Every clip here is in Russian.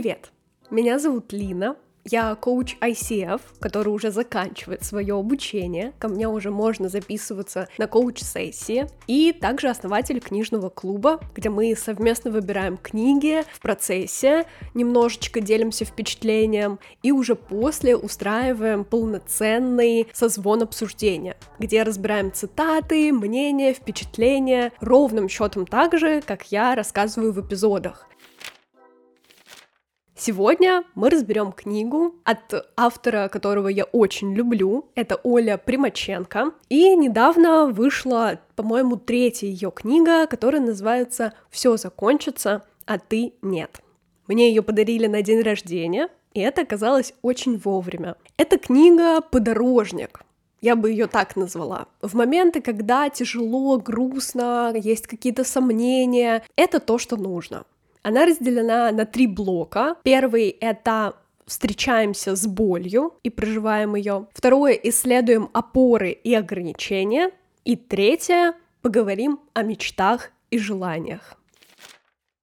Привет! Меня зовут Лина, я коуч ICF, который уже заканчивает свое обучение. Ко мне уже можно записываться на коуч-сессии. И также основатель книжного клуба, где мы совместно выбираем книги в процессе, немножечко делимся впечатлением и уже после устраиваем полноценный созвон обсуждения, где разбираем цитаты, мнения, впечатления, ровным счетом так же, как я рассказываю в эпизодах. Сегодня мы разберем книгу от автора, которого я очень люблю. Это Оля Примаченко. И недавно вышла, по-моему, третья ее книга, которая называется «Все закончится, а ты нет». Мне ее подарили на день рождения, и это оказалось очень вовремя. Эта книга «Подорожник», я бы ее так назвала. В моменты, когда тяжело, грустно, есть какие-то сомнения, это то, что нужно. Она разделена на три блока. Первый — это встречаемся с болью и проживаем ее. Второе — исследуем опоры и ограничения. И третье — поговорим о мечтах и желаниях.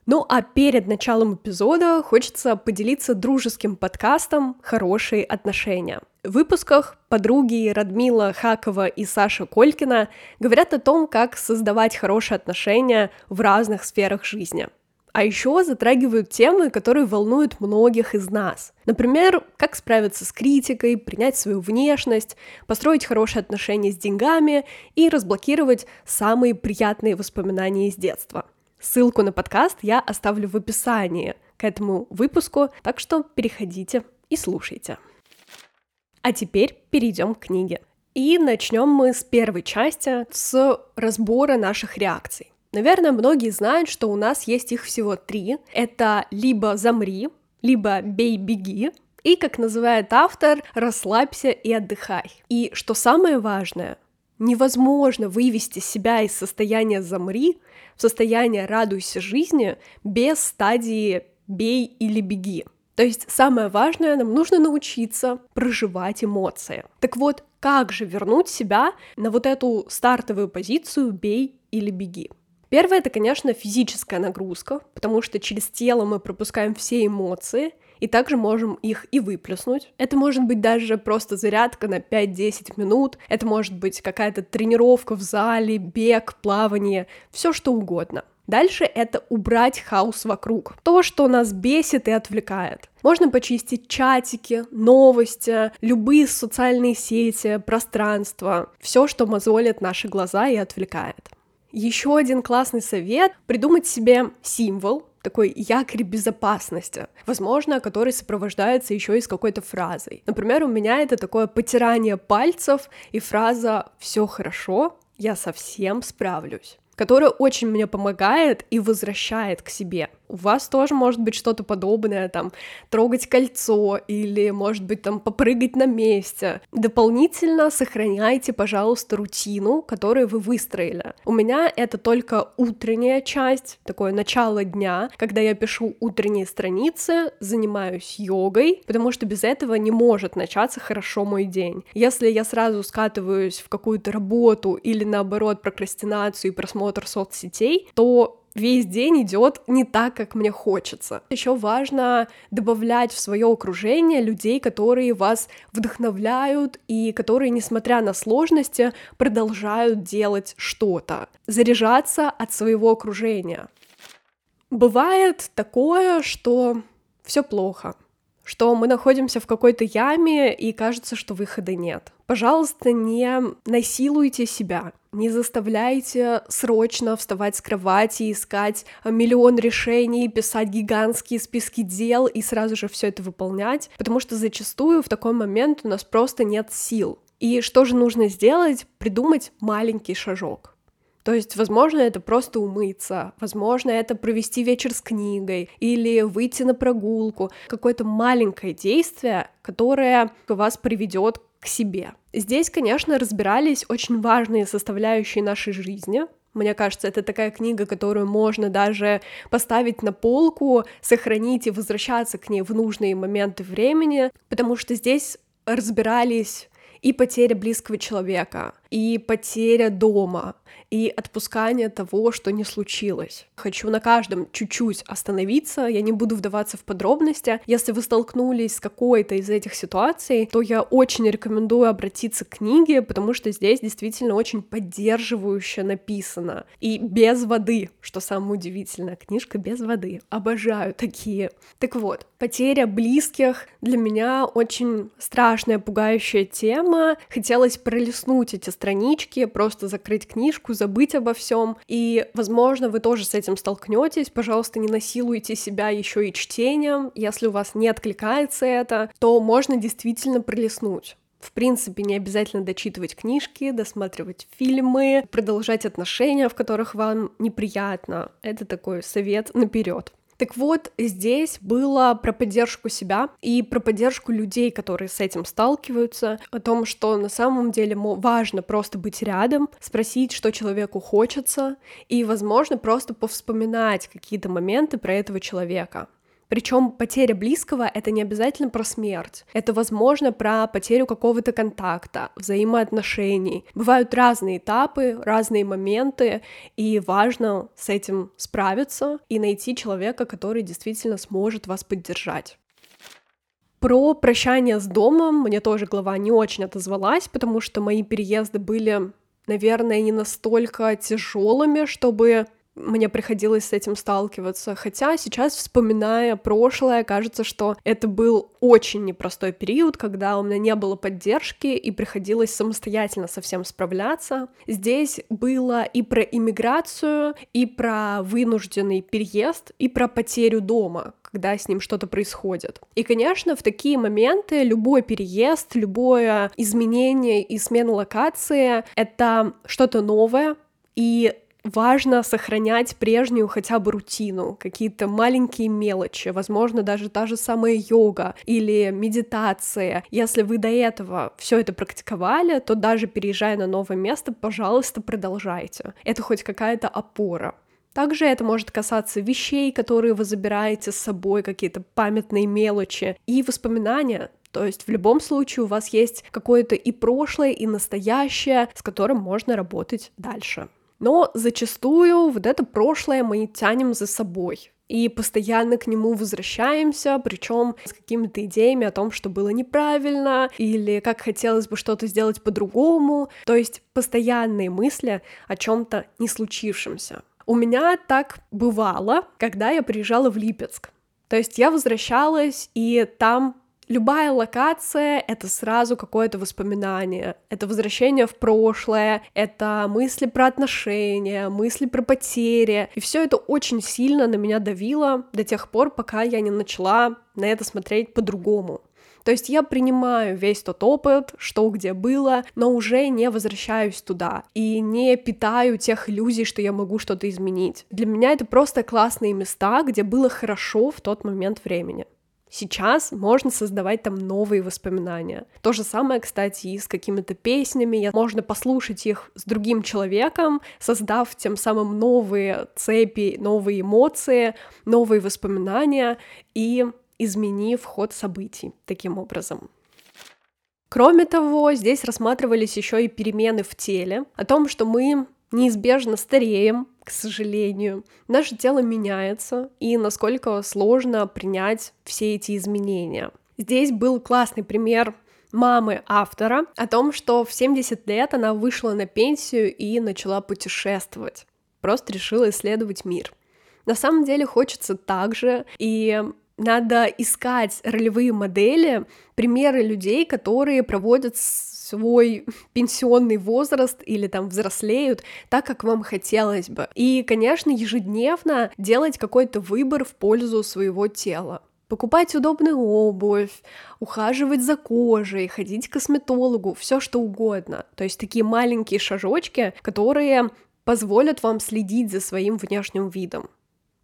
Ну а перед началом эпизода хочется поделиться дружеским подкастом «Хорошие отношения». В выпусках подруги Радмила Хакова и Саша Колькина говорят о том, как создавать хорошие отношения в разных сферах жизни. А еще затрагивают темы, которые волнуют многих из нас. Например, как справиться с критикой, принять свою внешность, построить хорошие отношения с деньгами и разблокировать самые приятные воспоминания из детства. Ссылку на подкаст я оставлю в описании к этому выпуску, так что переходите и слушайте. А теперь перейдем к книге. И начнем мы с первой части, с разбора наших реакций. Наверное, многие знают, что у нас есть их всего три. Это либо «замри», либо «бей-беги», и, как называет автор, «расслабься и отдыхай». И что самое важное, невозможно вывести себя из состояния «замри» в состояние «радуйся жизни» без стадии «бей или беги». То есть самое важное, нам нужно научиться проживать эмоции. Так вот, как же вернуть себя на вот эту стартовую позицию «бей или беги»? Первое — это, конечно, физическая нагрузка, потому что через тело мы пропускаем все эмоции, и также можем их и выплеснуть. Это может быть даже просто зарядка на 5-10 минут, это может быть какая-то тренировка в зале, бег, плавание, все что угодно. Дальше это убрать хаос вокруг. То, что нас бесит и отвлекает. Можно почистить чатики, новости, любые социальные сети, пространство, все, что мозолит наши глаза и отвлекает. Еще один классный совет — придумать себе символ, такой якорь безопасности, возможно, который сопровождается еще и с какой-то фразой. Например, у меня это такое потирание пальцев и фраза «все хорошо, я совсем справлюсь» которая очень мне помогает и возвращает к себе. У вас тоже может быть что-то подобное, там, трогать кольцо или, может быть, там, попрыгать на месте. Дополнительно сохраняйте, пожалуйста, рутину, которую вы выстроили. У меня это только утренняя часть, такое начало дня, когда я пишу утренние страницы, занимаюсь йогой, потому что без этого не может начаться хорошо мой день. Если я сразу скатываюсь в какую-то работу или, наоборот, прокрастинацию и просмотр соцсетей, то весь день идет не так, как мне хочется. Еще важно добавлять в свое окружение людей, которые вас вдохновляют и которые, несмотря на сложности, продолжают делать что-то, заряжаться от своего окружения. Бывает такое, что все плохо, что мы находимся в какой-то яме и кажется, что выхода нет. Пожалуйста, не насилуйте себя, не заставляйте срочно вставать с кровати, искать миллион решений, писать гигантские списки дел и сразу же все это выполнять, потому что зачастую в такой момент у нас просто нет сил. И что же нужно сделать? Придумать маленький шажок. То есть, возможно, это просто умыться, возможно, это провести вечер с книгой или выйти на прогулку. Какое-то маленькое действие, которое вас приведет к себе. Здесь, конечно, разбирались очень важные составляющие нашей жизни, мне кажется, это такая книга, которую можно даже поставить на полку, сохранить и возвращаться к ней в нужные моменты времени, потому что здесь разбирались и потеря близкого человека, и потеря дома, и отпускание того, что не случилось. Хочу на каждом чуть-чуть остановиться, я не буду вдаваться в подробности. Если вы столкнулись с какой-то из этих ситуаций, то я очень рекомендую обратиться к книге, потому что здесь действительно очень поддерживающе написано. И без воды, что самое удивительное, книжка без воды. Обожаю такие. Так вот, потеря близких для меня очень страшная, пугающая тема. Хотелось пролистнуть эти странички, просто закрыть книжку, забыть обо всем. И, возможно, вы тоже с этим столкнетесь. Пожалуйста, не насилуйте себя еще и чтением. Если у вас не откликается это, то можно действительно пролистнуть. В принципе, не обязательно дочитывать книжки, досматривать фильмы, продолжать отношения, в которых вам неприятно. Это такой совет наперед. Так вот, здесь было про поддержку себя и про поддержку людей, которые с этим сталкиваются, о том, что на самом деле важно просто быть рядом, спросить, что человеку хочется, и, возможно, просто повспоминать какие-то моменты про этого человека. Причем потеря близкого — это не обязательно про смерть. Это, возможно, про потерю какого-то контакта, взаимоотношений. Бывают разные этапы, разные моменты, и важно с этим справиться и найти человека, который действительно сможет вас поддержать. Про прощание с домом мне тоже глава не очень отозвалась, потому что мои переезды были, наверное, не настолько тяжелыми, чтобы мне приходилось с этим сталкиваться. Хотя сейчас, вспоминая прошлое, кажется, что это был очень непростой период, когда у меня не было поддержки и приходилось самостоятельно со всем справляться. Здесь было и про иммиграцию, и про вынужденный переезд, и про потерю дома, когда с ним что-то происходит. И, конечно, в такие моменты любой переезд, любое изменение и смена локации — это что-то новое, и важно сохранять прежнюю хотя бы рутину, какие-то маленькие мелочи, возможно, даже та же самая йога или медитация. Если вы до этого все это практиковали, то даже переезжая на новое место, пожалуйста, продолжайте. Это хоть какая-то опора. Также это может касаться вещей, которые вы забираете с собой, какие-то памятные мелочи и воспоминания. То есть в любом случае у вас есть какое-то и прошлое, и настоящее, с которым можно работать дальше. Но зачастую вот это прошлое мы тянем за собой и постоянно к нему возвращаемся, причем с какими-то идеями о том, что было неправильно, или как хотелось бы что-то сделать по-другому, то есть постоянные мысли о чем-то не случившемся. У меня так бывало, когда я приезжала в Липецк. То есть я возвращалась, и там Любая локация — это сразу какое-то воспоминание, это возвращение в прошлое, это мысли про отношения, мысли про потери, и все это очень сильно на меня давило до тех пор, пока я не начала на это смотреть по-другому. То есть я принимаю весь тот опыт, что где было, но уже не возвращаюсь туда и не питаю тех иллюзий, что я могу что-то изменить. Для меня это просто классные места, где было хорошо в тот момент времени. Сейчас можно создавать там новые воспоминания. То же самое, кстати, и с какими-то песнями. Можно послушать их с другим человеком, создав тем самым новые цепи, новые эмоции, новые воспоминания и изменив ход событий таким образом. Кроме того, здесь рассматривались еще и перемены в теле, о том, что мы неизбежно стареем, к сожалению. Наше тело меняется, и насколько сложно принять все эти изменения. Здесь был классный пример мамы автора о том, что в 70 лет она вышла на пенсию и начала путешествовать. Просто решила исследовать мир. На самом деле хочется так же, и надо искать ролевые модели, примеры людей, которые проводят свой пенсионный возраст или там взрослеют так, как вам хотелось бы. И, конечно, ежедневно делать какой-то выбор в пользу своего тела покупать удобную обувь, ухаживать за кожей, ходить к косметологу, все что угодно. То есть такие маленькие шажочки, которые позволят вам следить за своим внешним видом.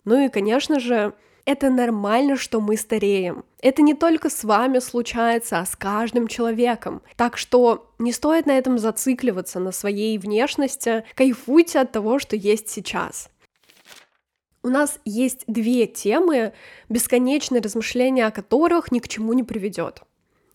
Ну и, конечно же, это нормально, что мы стареем. Это не только с вами случается, а с каждым человеком. Так что не стоит на этом зацикливаться, на своей внешности. Кайфуйте от того, что есть сейчас. У нас есть две темы, бесконечное размышление о которых ни к чему не приведет.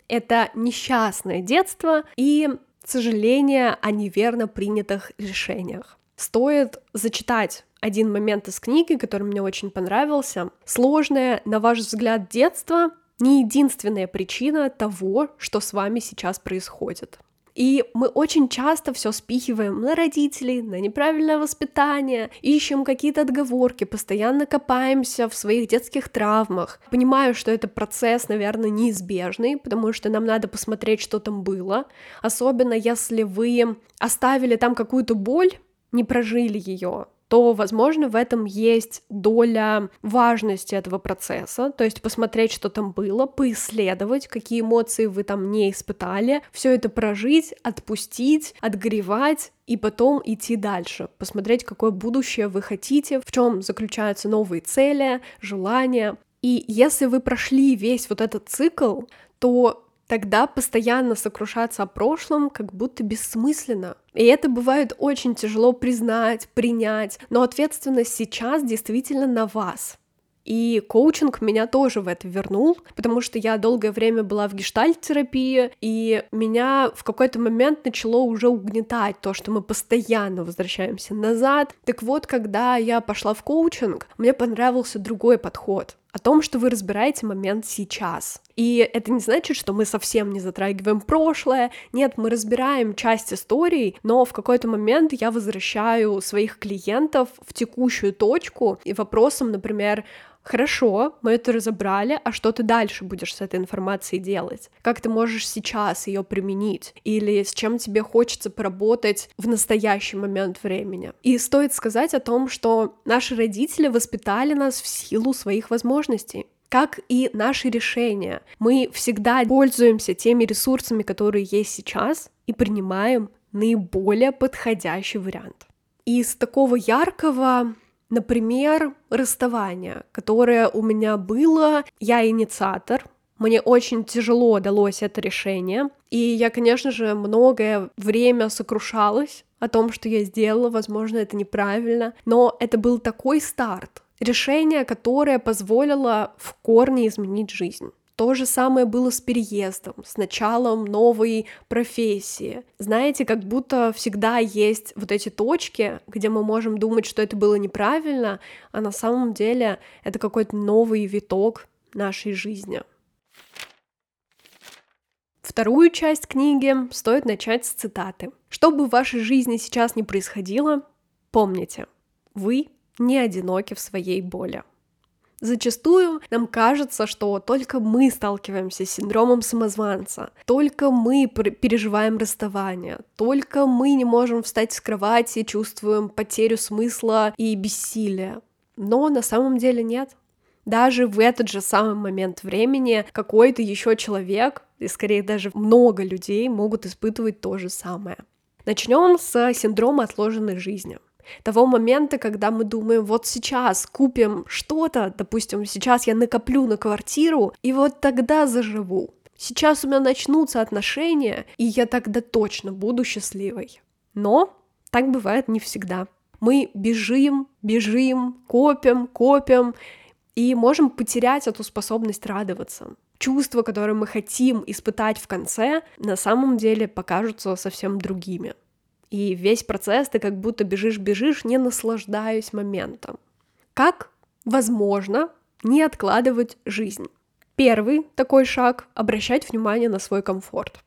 Это несчастное детство и сожаление о неверно принятых решениях. Стоит зачитать один момент из книги, который мне очень понравился. Сложное, на ваш взгляд, детство не единственная причина того, что с вами сейчас происходит. И мы очень часто все спихиваем на родителей, на неправильное воспитание, ищем какие-то отговорки, постоянно копаемся в своих детских травмах. Понимаю, что это процесс, наверное, неизбежный, потому что нам надо посмотреть, что там было. Особенно если вы оставили там какую-то боль, не прожили ее, то, возможно, в этом есть доля важности этого процесса, то есть посмотреть, что там было, поисследовать, какие эмоции вы там не испытали, все это прожить, отпустить, отгревать и потом идти дальше, посмотреть, какое будущее вы хотите, в чем заключаются новые цели, желания. И если вы прошли весь вот этот цикл, то тогда постоянно сокрушаться о прошлом как будто бессмысленно. И это бывает очень тяжело признать, принять, но ответственность сейчас действительно на вас. И коучинг меня тоже в это вернул, потому что я долгое время была в гештальт-терапии, и меня в какой-то момент начало уже угнетать то, что мы постоянно возвращаемся назад. Так вот, когда я пошла в коучинг, мне понравился другой подход о том, что вы разбираете момент сейчас. И это не значит, что мы совсем не затрагиваем прошлое. Нет, мы разбираем часть истории, но в какой-то момент я возвращаю своих клиентов в текущую точку и вопросом, например, Хорошо, мы это разобрали, а что ты дальше будешь с этой информацией делать? Как ты можешь сейчас ее применить? Или с чем тебе хочется поработать в настоящий момент времени? И стоит сказать о том, что наши родители воспитали нас в силу своих возможностей как и наши решения. Мы всегда пользуемся теми ресурсами, которые есть сейчас, и принимаем наиболее подходящий вариант. Из такого яркого Например, расставание, которое у меня было, я инициатор, мне очень тяжело далось это решение, и я, конечно же, многое время сокрушалась о том, что я сделала, возможно, это неправильно, но это был такой старт, решение, которое позволило в корне изменить жизнь. То же самое было с переездом, с началом новой профессии. Знаете, как будто всегда есть вот эти точки, где мы можем думать, что это было неправильно, а на самом деле это какой-то новый виток нашей жизни. Вторую часть книги стоит начать с цитаты. Что бы в вашей жизни сейчас ни происходило, помните, вы не одиноки в своей боли. Зачастую нам кажется, что только мы сталкиваемся с синдромом самозванца, только мы переживаем расставание, только мы не можем встать с кровати, чувствуем потерю смысла и бессилие. Но на самом деле нет. Даже в этот же самый момент времени какой-то еще человек, и скорее даже много людей могут испытывать то же самое. Начнем с синдрома отложенной жизни того момента, когда мы думаем, вот сейчас купим что-то, допустим, сейчас я накоплю на квартиру, и вот тогда заживу. Сейчас у меня начнутся отношения, и я тогда точно буду счастливой. Но так бывает не всегда. Мы бежим, бежим, копим, копим, и можем потерять эту способность радоваться. Чувства, которые мы хотим испытать в конце, на самом деле покажутся совсем другими. И весь процесс ты как будто бежишь-бежишь, не наслаждаясь моментом. Как возможно не откладывать жизнь? Первый такой шаг — обращать внимание на свой комфорт.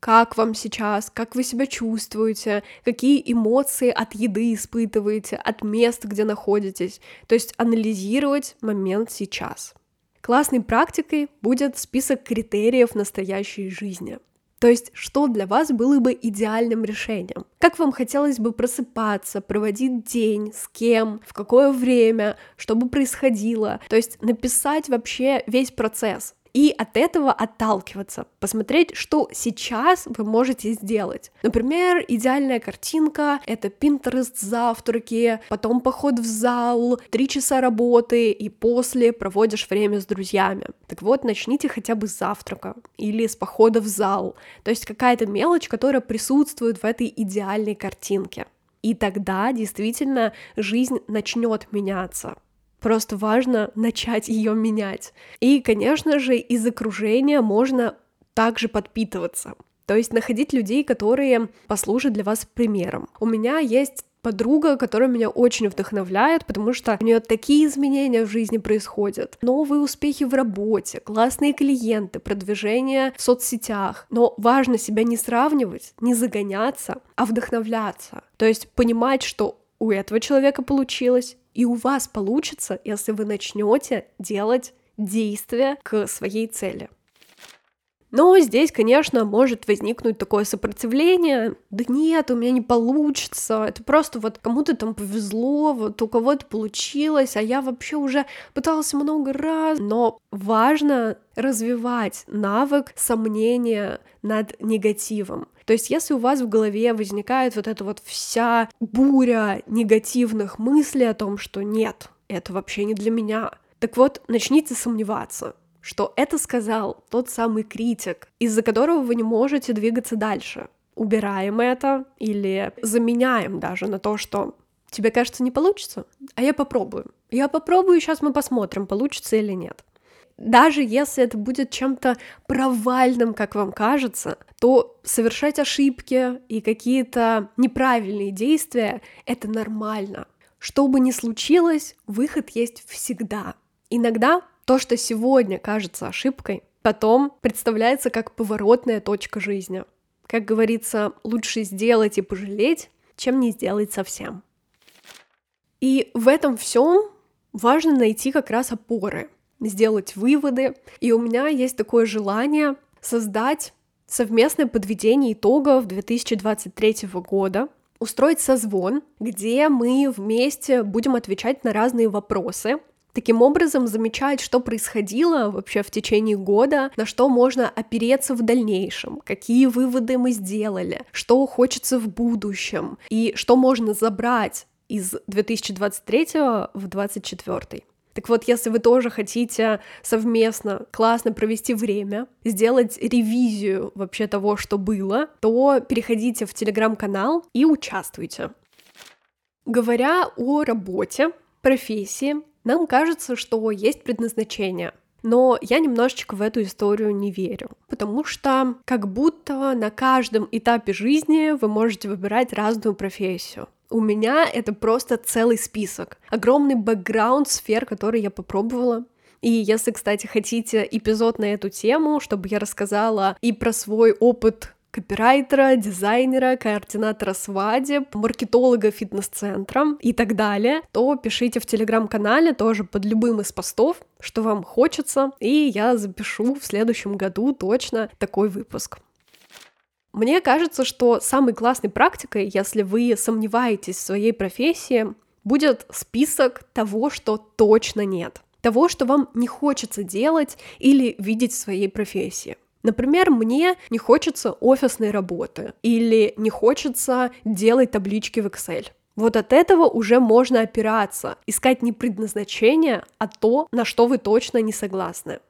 Как вам сейчас, как вы себя чувствуете, какие эмоции от еды испытываете, от мест, где находитесь. То есть анализировать момент сейчас. Классной практикой будет список критериев настоящей жизни — то есть, что для вас было бы идеальным решением? Как вам хотелось бы просыпаться, проводить день, с кем, в какое время, что бы происходило? То есть написать вообще весь процесс, и от этого отталкиваться, посмотреть, что сейчас вы можете сделать. Например, идеальная картинка — это Pinterest завтраки, потом поход в зал, три часа работы, и после проводишь время с друзьями. Так вот, начните хотя бы с завтрака или с похода в зал. То есть какая-то мелочь, которая присутствует в этой идеальной картинке. И тогда действительно жизнь начнет меняться. Просто важно начать ее менять. И, конечно же, из окружения можно также подпитываться. То есть находить людей, которые послужат для вас примером. У меня есть подруга, которая меня очень вдохновляет, потому что у нее такие изменения в жизни происходят. Новые успехи в работе, классные клиенты, продвижение в соцсетях. Но важно себя не сравнивать, не загоняться, а вдохновляться. То есть понимать, что у этого человека получилось, и у вас получится, если вы начнете делать действия к своей цели. Но здесь, конечно, может возникнуть такое сопротивление. Да нет, у меня не получится. Это просто вот кому-то там повезло, вот у кого-то получилось, а я вообще уже пытался много раз. Но важно развивать навык сомнения над негативом. То есть, если у вас в голове возникает вот эта вот вся буря негативных мыслей о том, что нет, это вообще не для меня, так вот, начните сомневаться что это сказал тот самый критик, из-за которого вы не можете двигаться дальше. Убираем это или заменяем даже на то, что тебе кажется не получится, а я попробую. Я попробую, сейчас мы посмотрим, получится или нет. Даже если это будет чем-то провальным, как вам кажется, то совершать ошибки и какие-то неправильные действия — это нормально. Что бы ни случилось, выход есть всегда. Иногда то, что сегодня кажется ошибкой, потом представляется как поворотная точка жизни. Как говорится, лучше сделать и пожалеть, чем не сделать совсем. И в этом всем важно найти как раз опоры, сделать выводы. И у меня есть такое желание создать совместное подведение итогов 2023 года, устроить созвон, где мы вместе будем отвечать на разные вопросы, Таким образом, замечать, что происходило вообще в течение года, на что можно опереться в дальнейшем, какие выводы мы сделали, что хочется в будущем и что можно забрать из 2023 в 2024. Так вот, если вы тоже хотите совместно классно провести время, сделать ревизию вообще того, что было, то переходите в телеграм-канал и участвуйте. Говоря о работе, профессии, нам кажется, что есть предназначение. Но я немножечко в эту историю не верю, потому что как будто на каждом этапе жизни вы можете выбирать разную профессию. У меня это просто целый список, огромный бэкграунд сфер, которые я попробовала, и если, кстати, хотите эпизод на эту тему, чтобы я рассказала и про свой опыт копирайтера, дизайнера, координатора свадеб, маркетолога фитнес-центра и так далее, то пишите в телеграм-канале тоже под любым из постов, что вам хочется, и я запишу в следующем году точно такой выпуск. Мне кажется, что самой классной практикой, если вы сомневаетесь в своей профессии, будет список того, что точно нет, того, что вам не хочется делать или видеть в своей профессии. Например, мне не хочется офисной работы или не хочется делать таблички в Excel. Вот от этого уже можно опираться, искать не предназначение, а то, на что вы точно не согласны.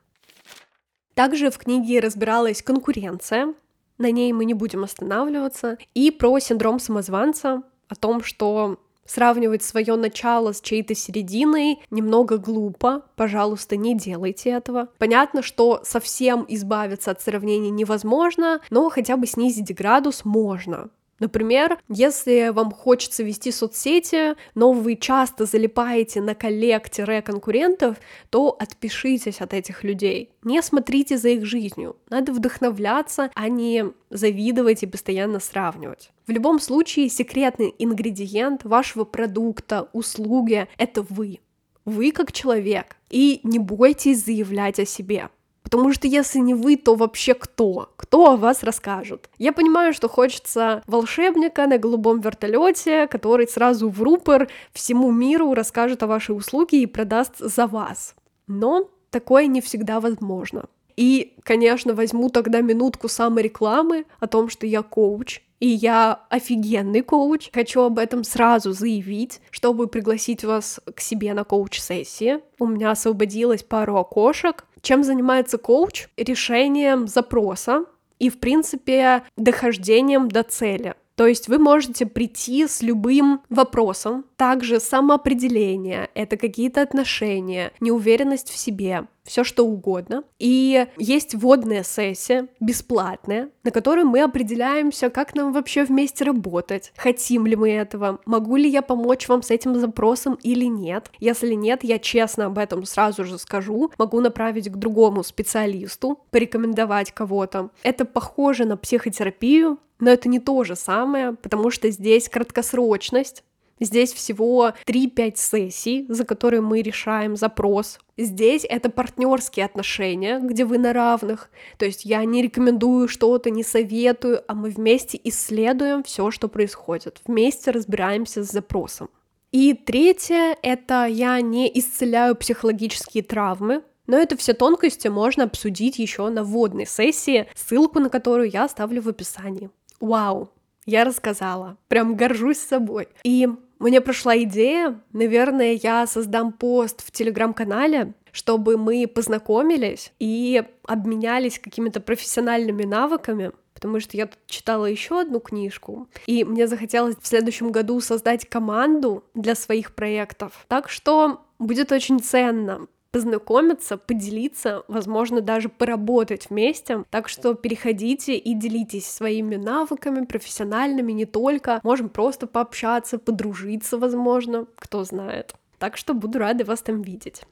Также в книге разбиралась конкуренция, на ней мы не будем останавливаться, и про синдром самозванца, о том, что Сравнивать свое начало с чьей-то серединой немного глупо, пожалуйста, не делайте этого. Понятно, что совсем избавиться от сравнений невозможно, но хотя бы снизить градус можно. Например, если вам хочется вести соцсети, но вы часто залипаете на коллег-конкурентов, то отпишитесь от этих людей. Не смотрите за их жизнью. Надо вдохновляться, а не завидовать и постоянно сравнивать. В любом случае, секретный ингредиент вашего продукта, услуги — это вы. Вы как человек. И не бойтесь заявлять о себе. Потому что если не вы, то вообще кто? Кто о вас расскажет? Я понимаю, что хочется волшебника на голубом вертолете, который сразу в рупор всему миру расскажет о вашей услуге и продаст за вас. Но такое не всегда возможно. И, конечно, возьму тогда минутку саморекламы о том, что я коуч, и я офигенный коуч. Хочу об этом сразу заявить, чтобы пригласить вас к себе на коуч-сессии. У меня освободилось пару окошек, чем занимается коуч? Решением запроса и, в принципе, дохождением до цели. То есть вы можете прийти с любым вопросом, также самоопределение, это какие-то отношения, неуверенность в себе, все что угодно. И есть водная сессия, бесплатная, на которой мы определяемся, как нам вообще вместе работать, хотим ли мы этого, могу ли я помочь вам с этим запросом или нет. Если нет, я честно об этом сразу же скажу, могу направить к другому специалисту, порекомендовать кого-то. Это похоже на психотерапию, но это не то же самое, потому что здесь краткосрочность, Здесь всего 3-5 сессий, за которые мы решаем запрос. Здесь это партнерские отношения, где вы на равных. То есть я не рекомендую что-то, не советую, а мы вместе исследуем все, что происходит. Вместе разбираемся с запросом. И третье — это я не исцеляю психологические травмы, но это все тонкости можно обсудить еще на вводной сессии, ссылку на которую я оставлю в описании. Вау, я рассказала, прям горжусь собой. И мне прошла идея, наверное, я создам пост в телеграм-канале, чтобы мы познакомились и обменялись какими-то профессиональными навыками, потому что я тут читала еще одну книжку, и мне захотелось в следующем году создать команду для своих проектов. Так что будет очень ценно познакомиться, поделиться, возможно, даже поработать вместе. Так что переходите и делитесь своими навыками, профессиональными, не только. Можем просто пообщаться, подружиться, возможно, кто знает. Так что буду рада вас там видеть.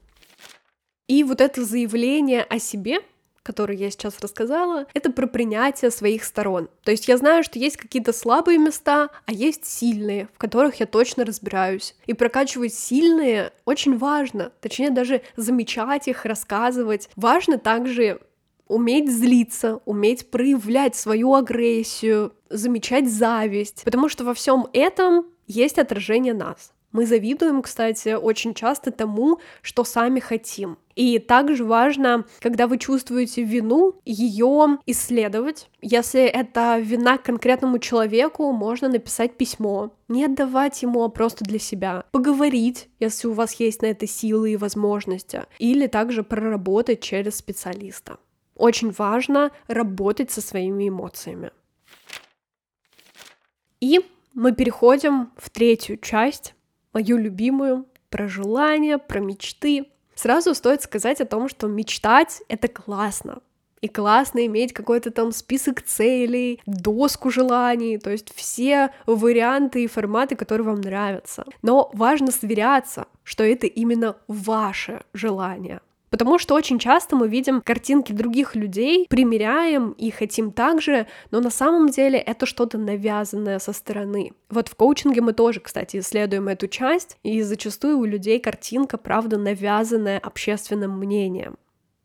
И вот это заявление о себе который я сейчас рассказала, это про принятие своих сторон. То есть я знаю, что есть какие-то слабые места, а есть сильные, в которых я точно разбираюсь. И прокачивать сильные очень важно, точнее даже замечать их, рассказывать. Важно также уметь злиться, уметь проявлять свою агрессию, замечать зависть, потому что во всем этом есть отражение нас. Мы завидуем, кстати, очень часто тому, что сами хотим. И также важно, когда вы чувствуете вину, ее исследовать. Если это вина к конкретному человеку, можно написать письмо, не отдавать ему, а просто для себя. Поговорить, если у вас есть на это силы и возможности. Или также проработать через специалиста. Очень важно работать со своими эмоциями. И мы переходим в третью часть мою любимую, про желания, про мечты. Сразу стоит сказать о том, что мечтать — это классно. И классно иметь какой-то там список целей, доску желаний, то есть все варианты и форматы, которые вам нравятся. Но важно сверяться, что это именно ваше желание, Потому что очень часто мы видим картинки других людей, примеряем и хотим так же, но на самом деле это что-то навязанное со стороны. Вот в коучинге мы тоже, кстати, исследуем эту часть, и зачастую у людей картинка, правда, навязанная общественным мнением.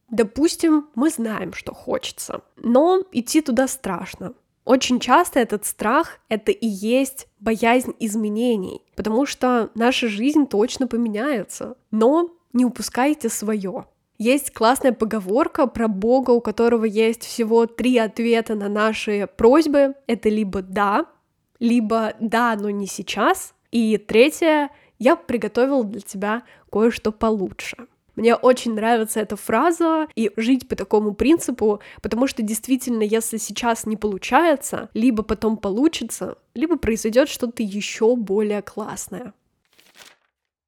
Допустим, мы знаем, что хочется, но идти туда страшно. Очень часто этот страх — это и есть боязнь изменений, потому что наша жизнь точно поменяется. Но не упускайте свое. Есть классная поговорка про Бога, у которого есть всего три ответа на наши просьбы. Это либо да, либо да, но не сейчас. И третье, я приготовил для тебя кое-что получше. Мне очень нравится эта фраза и жить по такому принципу, потому что действительно, если сейчас не получается, либо потом получится, либо произойдет что-то еще более классное.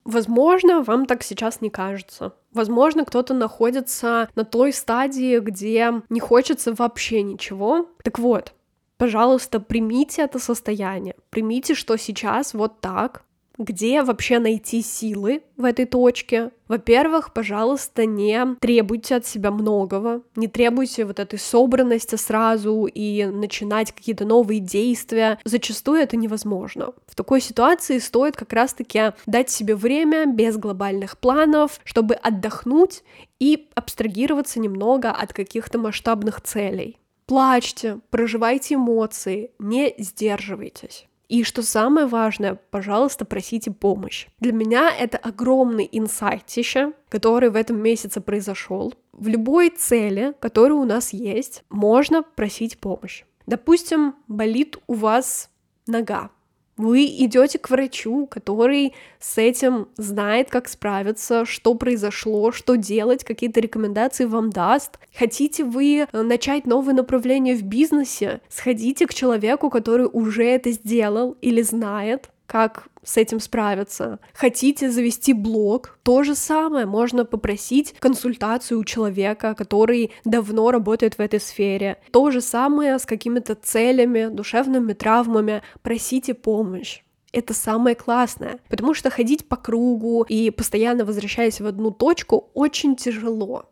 Возможно, вам так сейчас не кажется. Возможно, кто-то находится на той стадии, где не хочется вообще ничего. Так вот, пожалуйста, примите это состояние. Примите, что сейчас вот так, где вообще найти силы в этой точке? Во-первых, пожалуйста, не требуйте от себя многого, не требуйте вот этой собранности сразу и начинать какие-то новые действия. Зачастую это невозможно. В такой ситуации стоит как раз-таки дать себе время без глобальных планов, чтобы отдохнуть и абстрагироваться немного от каких-то масштабных целей. Плачьте, проживайте эмоции, не сдерживайтесь. И что самое важное, пожалуйста, просите помощь. Для меня это огромный инсайт еще, который в этом месяце произошел. В любой цели, которая у нас есть, можно просить помощь. Допустим, болит у вас нога, вы идете к врачу, который с этим знает, как справиться, что произошло, что делать, какие-то рекомендации вам даст. Хотите вы э, начать новое направление в бизнесе? Сходите к человеку, который уже это сделал или знает, как с этим справиться. Хотите завести блог? То же самое. Можно попросить консультацию у человека, который давно работает в этой сфере. То же самое с какими-то целями, душевными травмами. Просите помощь это самое классное, потому что ходить по кругу и постоянно возвращаясь в одну точку очень тяжело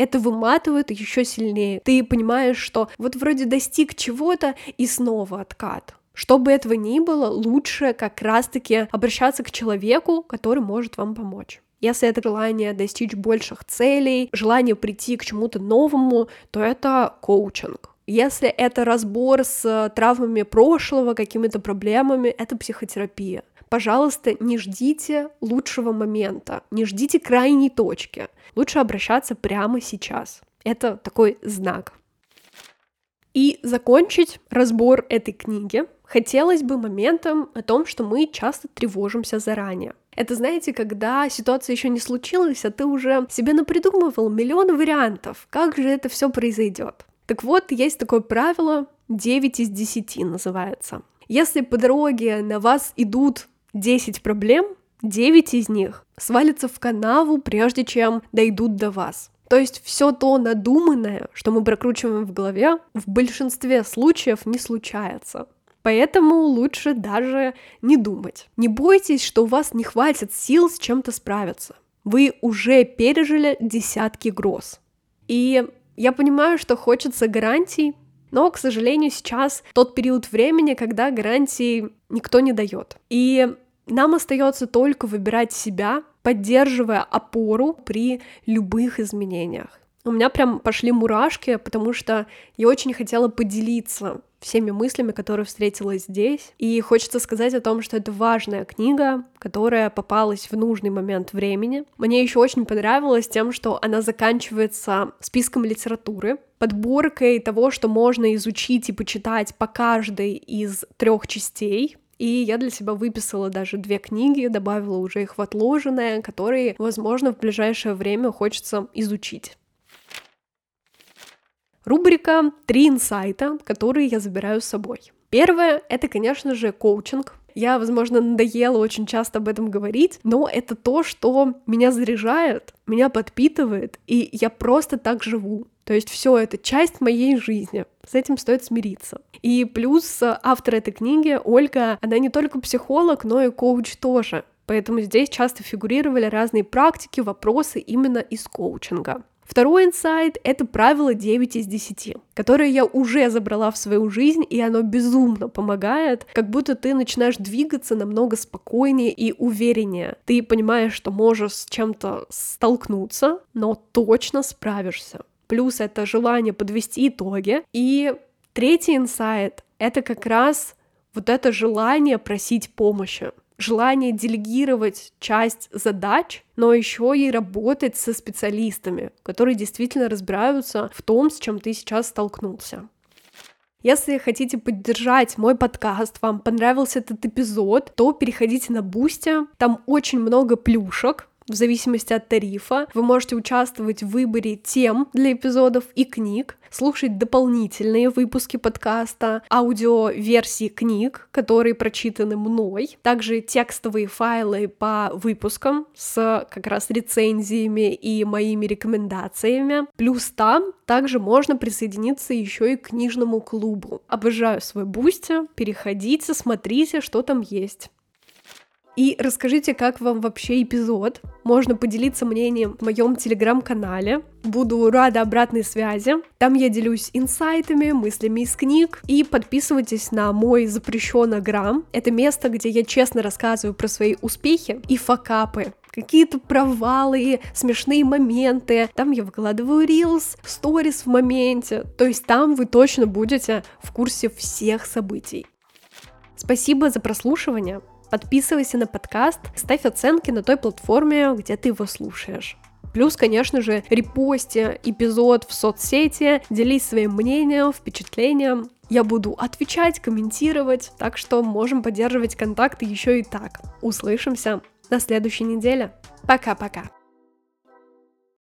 это выматывает еще сильнее. Ты понимаешь, что вот вроде достиг чего-то и снова откат. Что бы этого ни было, лучше как раз-таки обращаться к человеку, который может вам помочь. Если это желание достичь больших целей, желание прийти к чему-то новому, то это коучинг. Если это разбор с травмами прошлого, какими-то проблемами, это психотерапия. Пожалуйста, не ждите лучшего момента, не ждите крайней точки. Лучше обращаться прямо сейчас. Это такой знак. И закончить разбор этой книги хотелось бы моментом о том, что мы часто тревожимся заранее. Это, знаете, когда ситуация еще не случилась, а ты уже себе напридумывал миллион вариантов, как же это все произойдет. Так вот, есть такое правило 9 из 10 называется. Если по дороге на вас идут 10 проблем, 9 из них свалятся в канаву, прежде чем дойдут до вас. То есть все то надуманное, что мы прокручиваем в голове, в большинстве случаев не случается. Поэтому лучше даже не думать. Не бойтесь, что у вас не хватит сил с чем-то справиться. Вы уже пережили десятки гроз. И я понимаю, что хочется гарантий, но, к сожалению, сейчас тот период времени, когда гарантий никто не дает. И нам остается только выбирать себя, поддерживая опору при любых изменениях. У меня прям пошли мурашки, потому что я очень хотела поделиться всеми мыслями, которые встретила здесь. И хочется сказать о том, что это важная книга, которая попалась в нужный момент времени. Мне еще очень понравилось тем, что она заканчивается списком литературы, подборкой того, что можно изучить и почитать по каждой из трех частей. И я для себя выписала даже две книги, добавила уже их в отложенное, которые, возможно, в ближайшее время хочется изучить. Рубрика «Три инсайта», которые я забираю с собой. Первое — это, конечно же, коучинг. Я, возможно, надоела очень часто об этом говорить, но это то, что меня заряжает, меня подпитывает, и я просто так живу. То есть все это часть моей жизни. С этим стоит смириться. И плюс автор этой книги, Ольга, она не только психолог, но и коуч тоже. Поэтому здесь часто фигурировали разные практики, вопросы именно из коучинга. Второй инсайт — это правило 9 из 10, которое я уже забрала в свою жизнь, и оно безумно помогает, как будто ты начинаешь двигаться намного спокойнее и увереннее. Ты понимаешь, что можешь с чем-то столкнуться, но точно справишься. Плюс это желание подвести итоги. И третий инсайт — это как раз вот это желание просить помощи желание делегировать часть задач, но еще и работать со специалистами, которые действительно разбираются в том, с чем ты сейчас столкнулся. Если хотите поддержать мой подкаст, вам понравился этот эпизод, то переходите на Boosty, там очень много плюшек, в зависимости от тарифа. Вы можете участвовать в выборе тем для эпизодов и книг, слушать дополнительные выпуски подкаста, аудиоверсии книг, которые прочитаны мной, также текстовые файлы по выпускам с как раз рецензиями и моими рекомендациями. Плюс там также можно присоединиться еще и к книжному клубу. Обожаю свой Boosty, переходите, смотрите, что там есть. И расскажите, как вам вообще эпизод. Можно поделиться мнением в моем телеграм-канале. Буду рада обратной связи. Там я делюсь инсайтами, мыслями из книг. И подписывайтесь на мой запрещенный грамм. Это место, где я честно рассказываю про свои успехи и факапы какие-то провалы, смешные моменты. Там я выкладываю рилс, сторис в моменте. То есть там вы точно будете в курсе всех событий. Спасибо за прослушивание. Подписывайся на подкаст, ставь оценки на той платформе, где ты его слушаешь. Плюс, конечно же, репости эпизод в соцсети, делись своим мнением, впечатлением. Я буду отвечать, комментировать, так что можем поддерживать контакты еще и так. Услышимся на следующей неделе. Пока-пока.